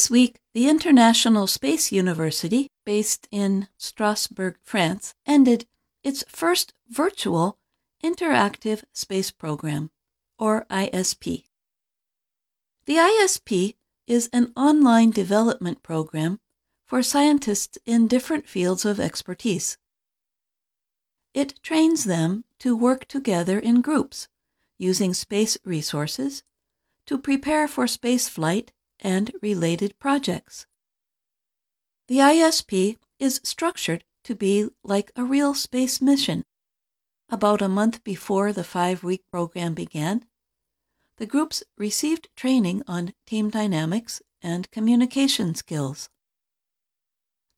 This week, the International Space University, based in Strasbourg, France, ended its first virtual Interactive Space Program, or ISP. The ISP is an online development program for scientists in different fields of expertise. It trains them to work together in groups, using space resources, to prepare for spaceflight and related projects. The ISP is structured to be like a real space mission. About a month before the five week program began, the groups received training on team dynamics and communication skills.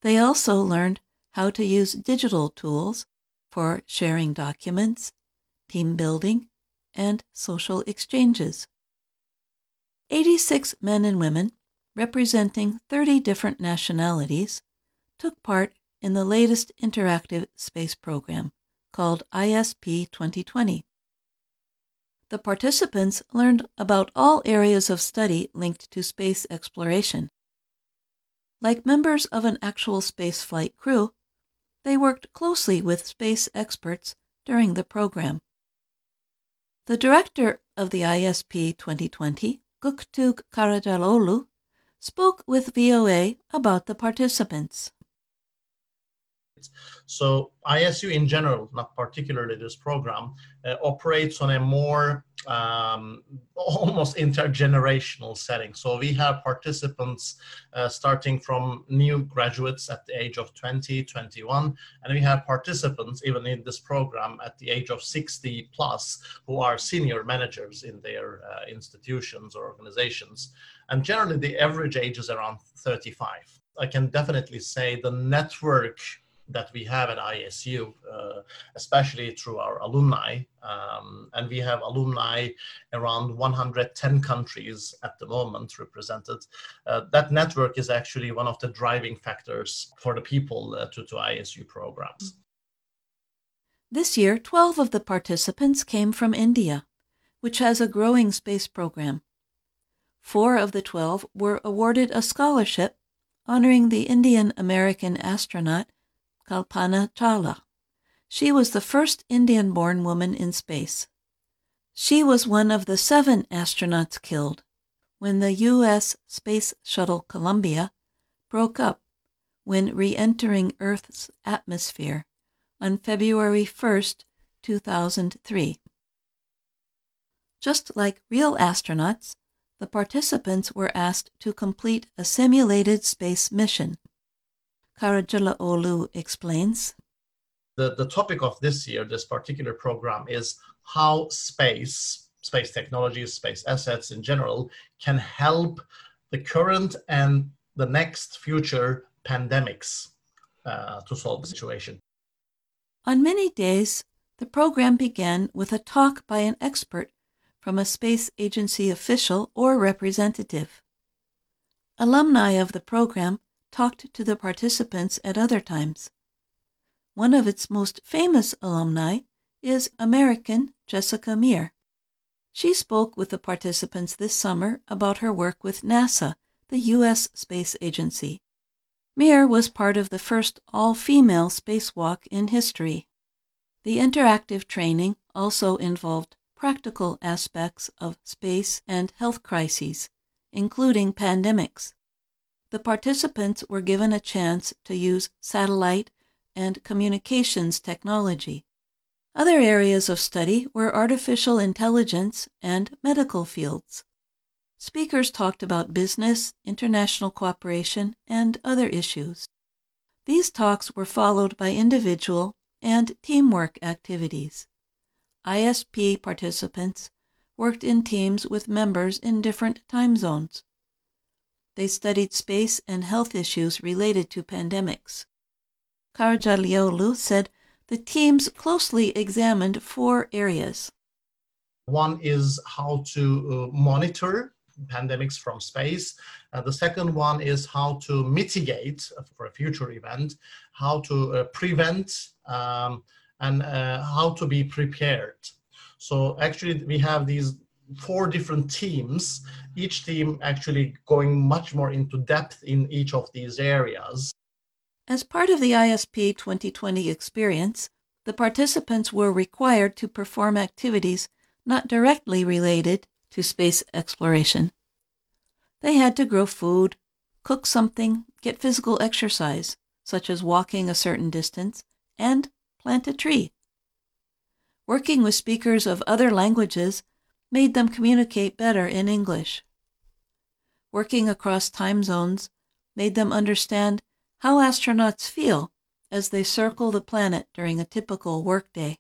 They also learned how to use digital tools for sharing documents, team building, and social exchanges. 86 men and women, representing 30 different nationalities, took part in the latest interactive space program called ISP 2020. The participants learned about all areas of study linked to space exploration. Like members of an actual spaceflight crew, they worked closely with space experts during the program. The director of the ISP 2020 Göktürk Karacaloğlu, spoke with VOA about the participants. So ISU in general, not particularly this program, uh, operates on a more um, almost intergenerational setting. So we have participants uh, starting from new graduates at the age of 20, 21, and we have participants even in this program at the age of 60 plus who are senior managers in their uh, institutions or organizations. And generally the average age is around 35. I can definitely say the network that we have at ISU, uh, especially through our alumni. Um, and we have alumni around 110 countries at the moment represented. Uh, that network is actually one of the driving factors for the people uh, to, to ISU programs. This year, 12 of the participants came from India, which has a growing space program. Four of the 12 were awarded a scholarship honoring the Indian American astronaut Kalpana Chawla. She was the first Indian born woman in space. She was one of the seven astronauts killed when the U.S. Space Shuttle Columbia broke up when re entering Earth's atmosphere on February 1, 2003. Just like real astronauts, the participants were asked to complete a simulated space mission. Karacaloğlu explains. The, the topic of this year, this particular program, is how space, space technologies, space assets in general, can help the current and the next future pandemics uh, to solve the situation. On many days, the program began with a talk by an expert from a space agency official or representative. Alumni of the program talked to the participants at other times. One of its most famous alumni is American Jessica Meir. She spoke with the participants this summer about her work with NASA, the U.S. Space Agency. Meir was part of the first all female spacewalk in history. The interactive training also involved practical aspects of space and health crises, including pandemics the participants were given a chance to use satellite and communications technology. Other areas of study were artificial intelligence and medical fields. Speakers talked about business, international cooperation, and other issues. These talks were followed by individual and teamwork activities. ISP participants worked in teams with members in different time zones. They studied space and health issues related to pandemics. Karacaloğlu said the teams closely examined four areas. One is how to uh, monitor pandemics from space. Uh, the second one is how to mitigate uh, for a future event, how to uh, prevent, um, and uh, how to be prepared. So actually, we have these four different teams, each team actually going much more into depth in each of these areas. As part of the ISP 2020 experience, the participants were required to perform activities not directly related to space exploration. They had to grow food, cook something, get physical exercise, such as walking a certain distance, and plant a tree. Working with speakers of other languages made them communicate better in English. Working across time zones made them understand how astronauts feel as they circle the planet during a typical workday.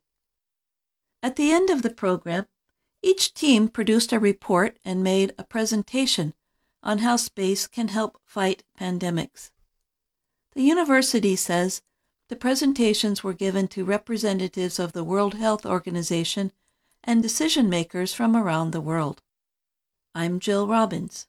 At the end of the program, each team produced a report and made a presentation on how space can help fight pandemics. The university says the presentations were given to representatives of the World Health Organization and decision makers from around the world. I'm Jill Robbins.